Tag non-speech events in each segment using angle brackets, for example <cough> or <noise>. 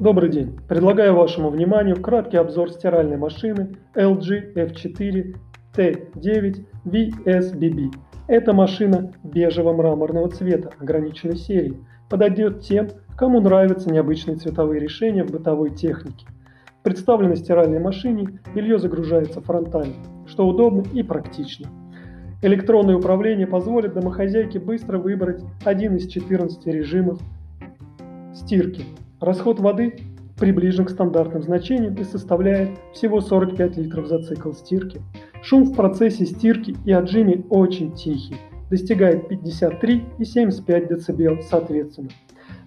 Добрый день! Предлагаю вашему вниманию краткий обзор стиральной машины LG F4 T9 VSBB. Эта машина бежево-мраморного цвета ограниченной серии. Подойдет тем, кому нравятся необычные цветовые решения в бытовой технике. В представленной стиральной машине белье загружается фронтально, что удобно и практично. Электронное управление позволит домохозяйке быстро выбрать один из 14 режимов стирки Расход воды приближен к стандартным значениям и составляет всего 45 литров за цикл стирки. Шум в процессе стирки и отжиме очень тихий, достигает 53 и 75 дБ соответственно.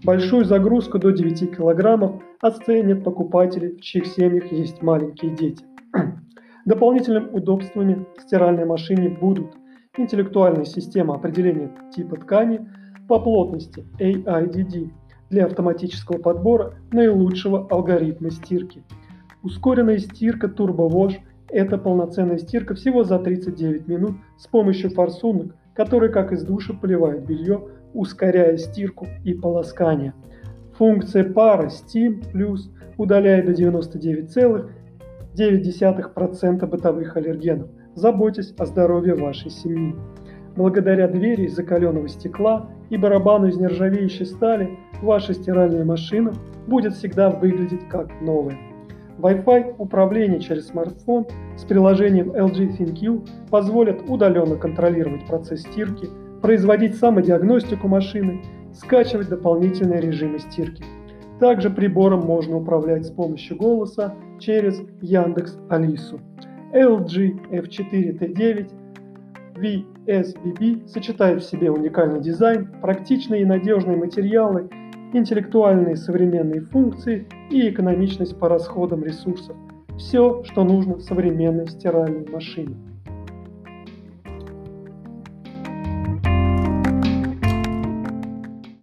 Большую загрузку до 9 кг оценят покупатели, в чьих семьях есть маленькие дети. <clears throat> Дополнительными удобствами в стиральной машине будут интеллектуальная система определения типа ткани по плотности AIDD для автоматического подбора наилучшего алгоритма стирки. Ускоренная стирка Turbo Wash – это полноценная стирка всего за 39 минут с помощью форсунок, которые как из душа поливают белье, ускоряя стирку и полоскание. Функция пара Steam Plus удаляет до 99,9% бытовых аллергенов. Заботьтесь о здоровье вашей семьи. Благодаря двери из закаленного стекла и барабану из нержавеющей стали ваша стиральная машина будет всегда выглядеть как новая. Wi-Fi управление через смартфон с приложением LG ThinQ позволят удаленно контролировать процесс стирки, производить самодиагностику машины, скачивать дополнительные режимы стирки. Также прибором можно управлять с помощью голоса через Яндекс Алису. LG F4 T9 VSBB сочетает в себе уникальный дизайн, практичные и надежные материалы, интеллектуальные современные функции и экономичность по расходам ресурсов. Все, что нужно современной стиральной машине.